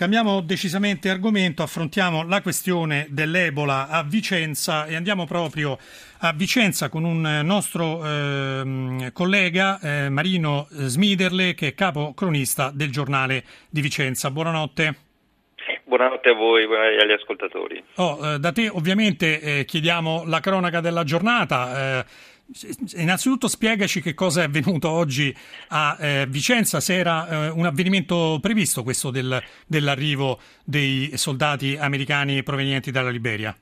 Cambiamo decisamente argomento, affrontiamo la questione dell'Ebola a Vicenza e andiamo proprio a Vicenza con un nostro eh, collega, eh, Marino Smiderle, che è capo cronista del giornale di Vicenza. Buonanotte. Buonanotte a voi e agli ascoltatori. Oh, eh, da te ovviamente eh, chiediamo la cronaca della giornata. Eh, Innanzitutto spiegaci che cosa è avvenuto oggi a eh, Vicenza, se era eh, un avvenimento previsto questo del, dell'arrivo dei soldati americani provenienti dalla Liberia.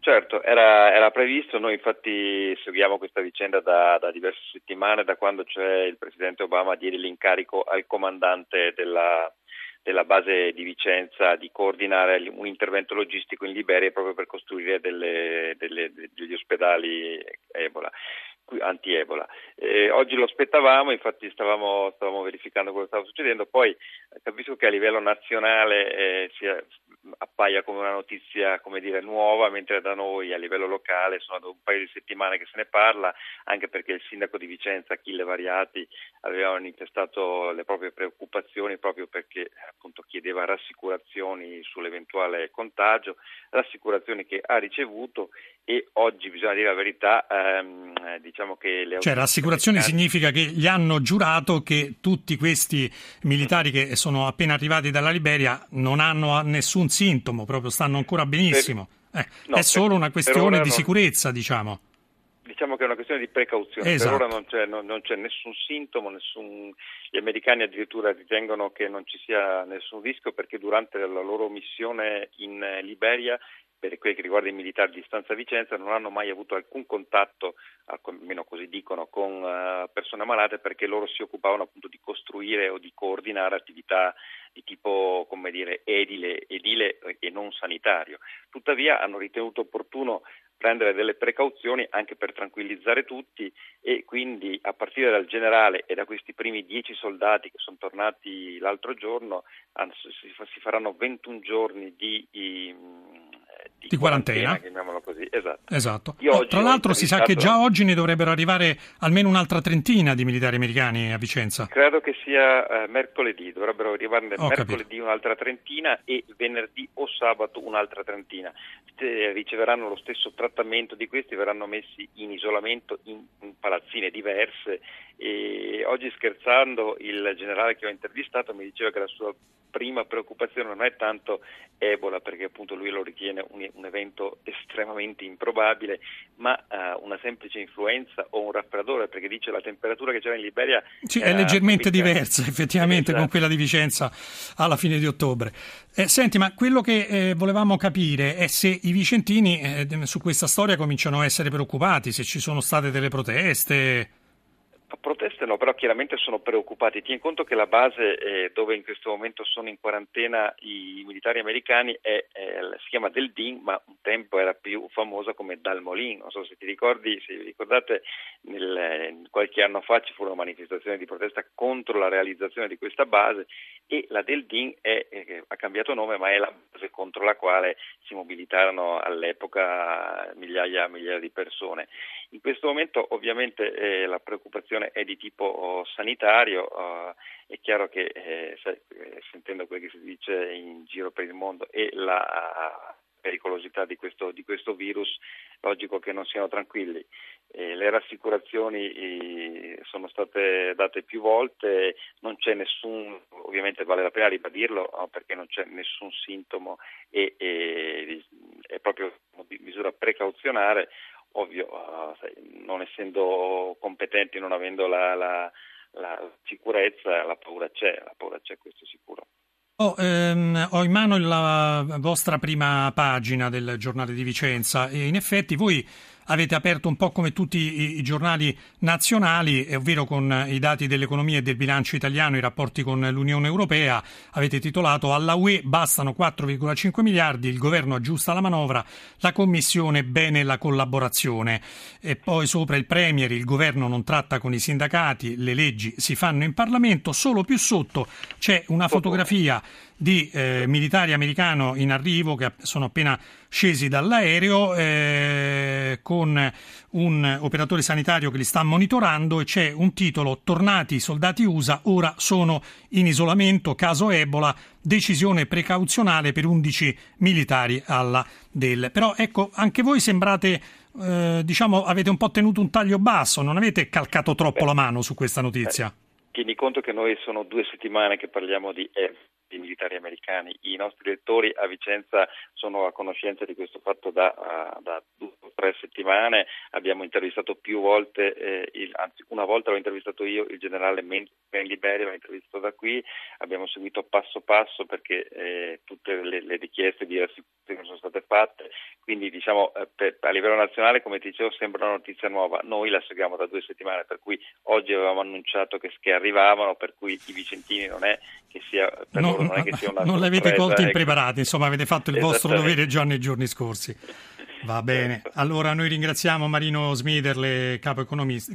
Certo, era, era, previsto, noi infatti seguiamo questa vicenda da, da, diverse settimane, da quando c'è il Presidente Obama diede l'incarico al comandante della, della base di Vicenza di coordinare un intervento logistico in Liberia proprio per costruire delle, delle, degli ospedali Ebola anti-Ebola. Eh, oggi lo aspettavamo, infatti stavamo, stavamo, verificando cosa stava succedendo, poi capisco che a livello nazionale eh, sia, appaia come una notizia come dire, nuova, mentre da noi a livello locale sono da un paio di settimane che se ne parla, anche perché il sindaco di Vicenza, Achille Variati, aveva manifestato le proprie preoccupazioni proprio perché appunto chiedeva rassicurazioni sull'eventuale contagio, rassicurazioni che ha ricevuto e oggi bisogna dire la verità, ehm, diciamo che le Cioè rassicurazioni significa che gli hanno giurato che tutti questi militari che sono appena arrivati dalla Liberia non hanno nessun sintomo, proprio stanno ancora benissimo. Eh, no, è solo una questione di sicurezza, non... diciamo diciamo che è una questione di precauzione. Esatto. Per ora non c'è, non, non c'è, nessun sintomo, nessun... gli americani addirittura ritengono che non ci sia nessun rischio perché durante la loro missione in Liberia per quelli che riguarda i militari di Stanza Vicenza non hanno mai avuto alcun contatto, almeno così dicono, con uh, persone malate perché loro si occupavano appunto di costruire o di coordinare attività di tipo come dire, edile, edile e non sanitario. Tuttavia hanno ritenuto opportuno prendere delle precauzioni anche per tranquillizzare tutti e quindi a partire dal generale e da questi primi dieci soldati che sono tornati l'altro giorno si faranno 21 giorni di, di di, di quarantena. quarantena così. Esatto. esatto. Oh, tra l'altro si sa che già oggi ne dovrebbero arrivare almeno un'altra trentina di militari americani a Vicenza. Credo che sia eh, mercoledì, dovrebbero arrivarne Ho mercoledì capito. un'altra trentina e venerdì o sabato un'altra trentina. Se riceveranno lo stesso trattamento di questi, verranno messi in isolamento in, in palazzine diverse e oggi scherzando il generale che ho intervistato mi diceva che la sua prima preoccupazione non è tanto Ebola, perché appunto lui lo ritiene un, un evento estremamente improbabile, ma uh, una semplice influenza o un raffreddore, perché dice la temperatura che c'era in Liberia sì, è leggermente diversa effettivamente esatto. con quella di Vicenza alla fine di ottobre. Eh, senti, ma quello che eh, volevamo capire è se i vicentini eh, su questa storia cominciano a essere preoccupati, se ci sono state delle proteste proteste no, però chiaramente sono preoccupati. Tieni conto che la base eh, dove in questo momento sono in quarantena i militari americani è, è, si chiama Del Din, ma un tempo era più famosa come Dalmolin. Non so se ti ricordi, se vi ricordate, nel, qualche anno fa ci furono manifestazioni di protesta contro la realizzazione di questa base e la Del Din è, eh, ha cambiato nome, ma è la base contro la quale si mobilitarono all'epoca migliaia, migliaia di persone. In questo momento ovviamente eh, la preoccupazione è di tipo oh, sanitario, oh, è chiaro che eh, eh, sentendo quel che si dice in giro per il mondo e la pericolosità di questo, di questo virus, logico che non siano tranquilli. Eh, le rassicurazioni eh, sono state date più volte, non c'è nessun, ovviamente vale la pena ribadirlo no, perché non c'è nessun sintomo e, e è proprio misura precauzionale, ovvio, uh, sai, non essendo competenti, non avendo la, la, la sicurezza, la paura c'è, la paura c'è, questo sicuro. Oh, ehm, ho in mano la vostra prima pagina del giornale di Vicenza e in effetti voi avete aperto un po' come tutti i, i giornali nazionali, ovvero con i dati dell'economia e del bilancio italiano, i rapporti con l'Unione Europea, avete titolato alla UE bastano 4,5 miliardi, il governo aggiusta la manovra, la Commissione bene la collaborazione. E poi sopra il Premier, il governo non tratta con i sindacati, le leggi si fanno in Parlamento, solo più sotto c'è una fotografia di eh, militari americani in arrivo che sono appena scesi dall'aereo eh, con un operatore sanitario che li sta monitorando e c'è un titolo Tornati i soldati USA, ora sono in isolamento, caso Ebola, decisione precauzionale per 11 militari alla del. Però ecco, anche voi sembrate eh, diciamo avete un po' tenuto un taglio basso, non avete calcato troppo Beh, la mano su questa notizia. Eh, tieni conto che noi sono due settimane che parliamo di Ebola i militari americani. I nostri lettori a Vicenza sono a conoscenza di questo fatto da, da due o tre settimane. Abbiamo intervistato più volte, eh, il, anzi una volta l'ho intervistato io, il generale Ben Liberi l'ho intervistato da qui. Abbiamo seguito passo passo perché eh, tutte le, le, richieste di rassicurazione sono state fatte. Quindi diciamo eh, per, a livello nazionale, come ti dicevo, sembra una notizia nuova. Noi la seguiamo da due settimane, per cui oggi avevamo annunciato che, che arrivavano, per cui i vicentini non è che sia per no, non è che sia una Non l'avete colti ecco. impreparati, insomma avete fatto il vostro dovere già nei giorni scorsi. Va bene, allora noi ringraziamo Marino Smiderle, capo,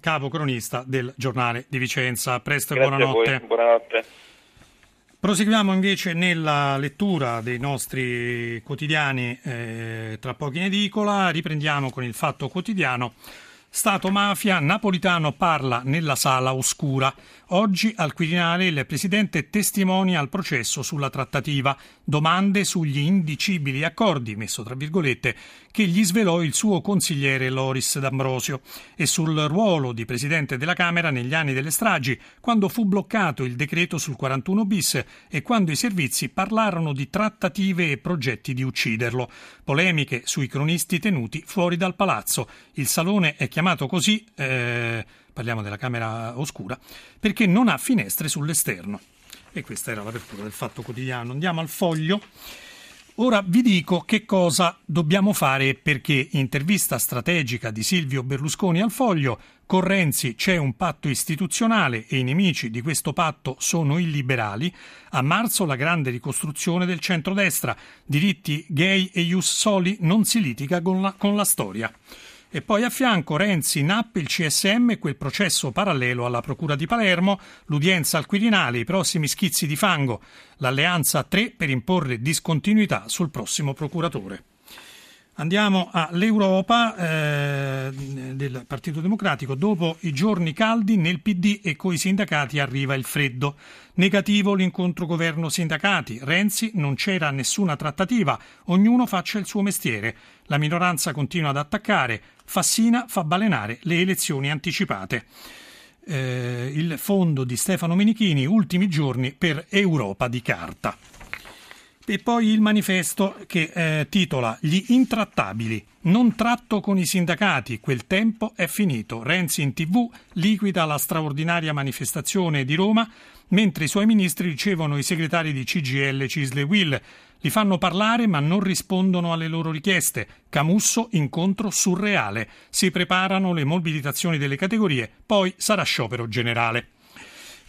capo cronista del giornale di Vicenza. Presto e buonanotte. buonanotte. Proseguiamo invece nella lettura dei nostri quotidiani eh, tra pochi in edicola, riprendiamo con il Fatto Quotidiano. Stato mafia, Napolitano parla nella sala oscura. Oggi al Quirinale il Presidente testimonia al processo sulla trattativa, domande sugli indicibili accordi, messo tra virgolette, che gli svelò il suo consigliere Loris D'Ambrosio e sul ruolo di Presidente della Camera negli anni delle stragi, quando fu bloccato il decreto sul 41 bis e quando i servizi parlarono di trattative e progetti di ucciderlo. Polemiche sui cronisti tenuti fuori dal palazzo. Il salone è chiamato così. Eh, parliamo della camera oscura, perché non ha finestre sull'esterno. E questa era l'apertura del Fatto Quotidiano. Andiamo al foglio. Ora vi dico che cosa dobbiamo fare perché intervista strategica di Silvio Berlusconi al foglio con Renzi c'è un patto istituzionale e i nemici di questo patto sono i liberali. A marzo la grande ricostruzione del centrodestra. Diritti gay e ius soli non si litiga con la, con la storia. E poi a fianco Renzi, NAP, il CSM quel processo parallelo alla Procura di Palermo, l'udienza al Quirinale, i prossimi schizzi di fango, l'alleanza 3 per imporre discontinuità sul prossimo procuratore. Andiamo all'Europa eh, del Partito Democratico. Dopo i giorni caldi nel PD e coi sindacati arriva il freddo. Negativo l'incontro governo-sindacati. Renzi non c'era nessuna trattativa. Ognuno faccia il suo mestiere. La minoranza continua ad attaccare. Fassina fa balenare le elezioni anticipate. Eh, il fondo di Stefano Menichini, ultimi giorni per Europa di carta. E poi il manifesto che eh, titola Gli intrattabili. Non tratto con i sindacati, quel tempo è finito. Renzi in tv liquida la straordinaria manifestazione di Roma, mentre i suoi ministri ricevono i segretari di CGL, Cisle e Will. Li fanno parlare ma non rispondono alle loro richieste. Camusso incontro surreale. Si preparano le mobilitazioni delle categorie, poi sarà sciopero generale.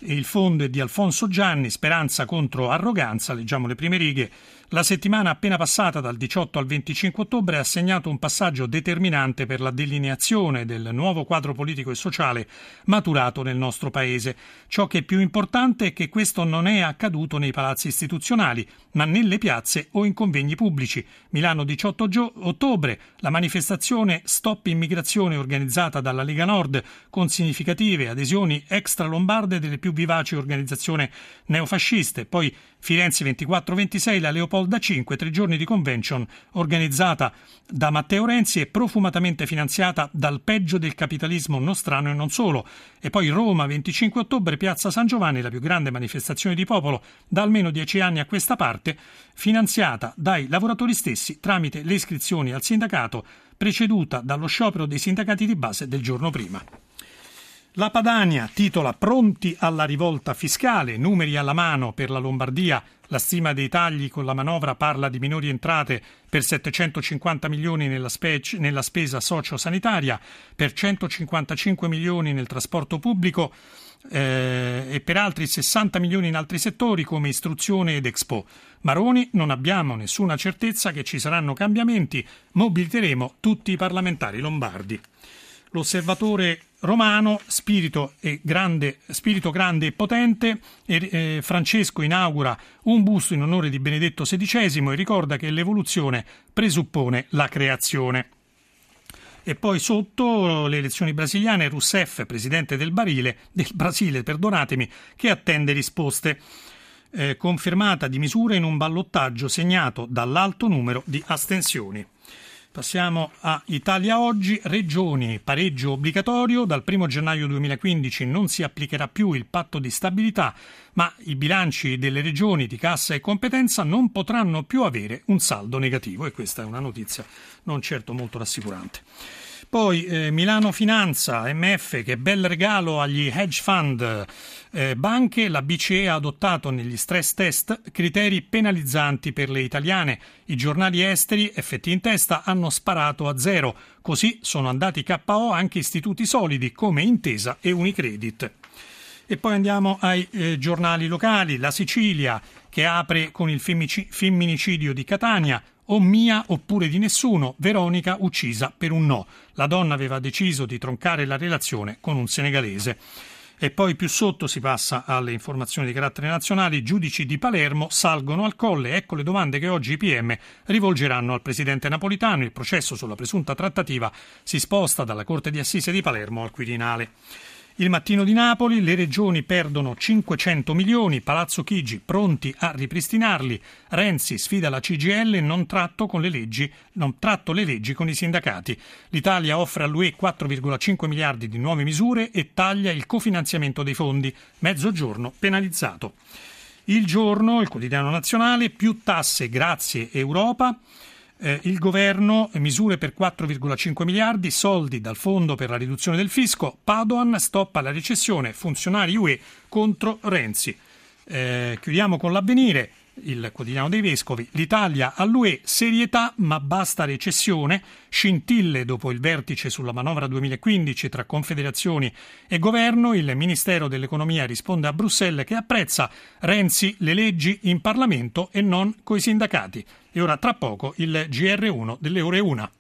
Il fondo è di Alfonso Gianni, Speranza contro arroganza, leggiamo le prime righe. La settimana appena passata dal 18 al 25 ottobre ha segnato un passaggio determinante per la delineazione del nuovo quadro politico e sociale maturato nel nostro Paese. Ciò che è più importante è che questo non è accaduto nei palazzi istituzionali, ma nelle piazze o in convegni pubblici. Milano 18 gio- ottobre, la manifestazione Stop Immigrazione organizzata dalla Lega Nord con significative adesioni extra-lombarde delle più vivaci organizzazioni neofasciste. Poi Firenze 24-26, la Leopolda 5, tre giorni di convention organizzata da Matteo Renzi e profumatamente finanziata dal peggio del capitalismo nostrano e non solo. E poi Roma 25 ottobre, Piazza San Giovanni, la più grande manifestazione di popolo da almeno dieci anni a questa parte, finanziata dai lavoratori stessi tramite le iscrizioni al sindacato, preceduta dallo sciopero dei sindacati di base del giorno prima. La Padania titola Pronti alla rivolta fiscale, numeri alla mano per la Lombardia. La stima dei tagli con la manovra parla di minori entrate per 750 milioni nella, specie, nella spesa sociosanitaria, per 155 milioni nel trasporto pubblico eh, e per altri 60 milioni in altri settori come istruzione ed Expo. Maroni non abbiamo nessuna certezza che ci saranno cambiamenti, mobiliteremo tutti i parlamentari lombardi. L'osservatore romano, spirito, grande, spirito grande e potente, e, eh, Francesco inaugura un busto in onore di Benedetto XVI e ricorda che l'evoluzione presuppone la creazione. E poi sotto le elezioni brasiliane, Rousseff, presidente del, Barile, del Brasile, che attende risposte. Eh, confermata di misura in un ballottaggio segnato dall'alto numero di astensioni. Passiamo a Italia Oggi, regioni, pareggio obbligatorio, dal 1 gennaio 2015 non si applicherà più il patto di stabilità, ma i bilanci delle regioni di cassa e competenza non potranno più avere un saldo negativo. E questa è una notizia non certo molto rassicurante. Poi eh, Milano Finanza, MF, che bel regalo agli hedge fund eh, banche. La BCE ha adottato negli stress test criteri penalizzanti per le italiane. I giornali esteri, FT in testa, hanno sparato a zero. Così sono andati KO anche istituti solidi come Intesa e Unicredit. E poi andiamo ai eh, giornali locali. La Sicilia, che apre con il femminicidio di Catania, o mia oppure di nessuno, Veronica uccisa per un no. La donna aveva deciso di troncare la relazione con un senegalese. E poi più sotto si passa alle informazioni di carattere nazionale. I giudici di Palermo salgono al colle. Ecco le domande che oggi i PM rivolgeranno al presidente napolitano. Il processo sulla presunta trattativa si sposta dalla Corte di Assise di Palermo al Quirinale. Il mattino di Napoli, le regioni perdono 500 milioni, Palazzo Chigi pronti a ripristinarli, Renzi sfida la CGL non tratto, le leggi, non tratto le leggi con i sindacati. L'Italia offre all'UE 4,5 miliardi di nuove misure e taglia il cofinanziamento dei fondi, mezzogiorno penalizzato. Il giorno, il quotidiano nazionale, più tasse grazie Europa. Eh, il governo, misure per 4,5 miliardi, soldi dal fondo per la riduzione del fisco, Padoan stoppa la recessione, funzionari UE contro Renzi. Eh, chiudiamo con l'avvenire il quotidiano dei vescovi, l'Italia all'UE, serietà ma basta recessione, scintille dopo il vertice sulla manovra 2015 tra confederazioni e governo, il Ministero dell'Economia risponde a Bruxelles che apprezza Renzi le leggi in Parlamento e non coi sindacati. E ora tra poco il GR1 delle ore 1.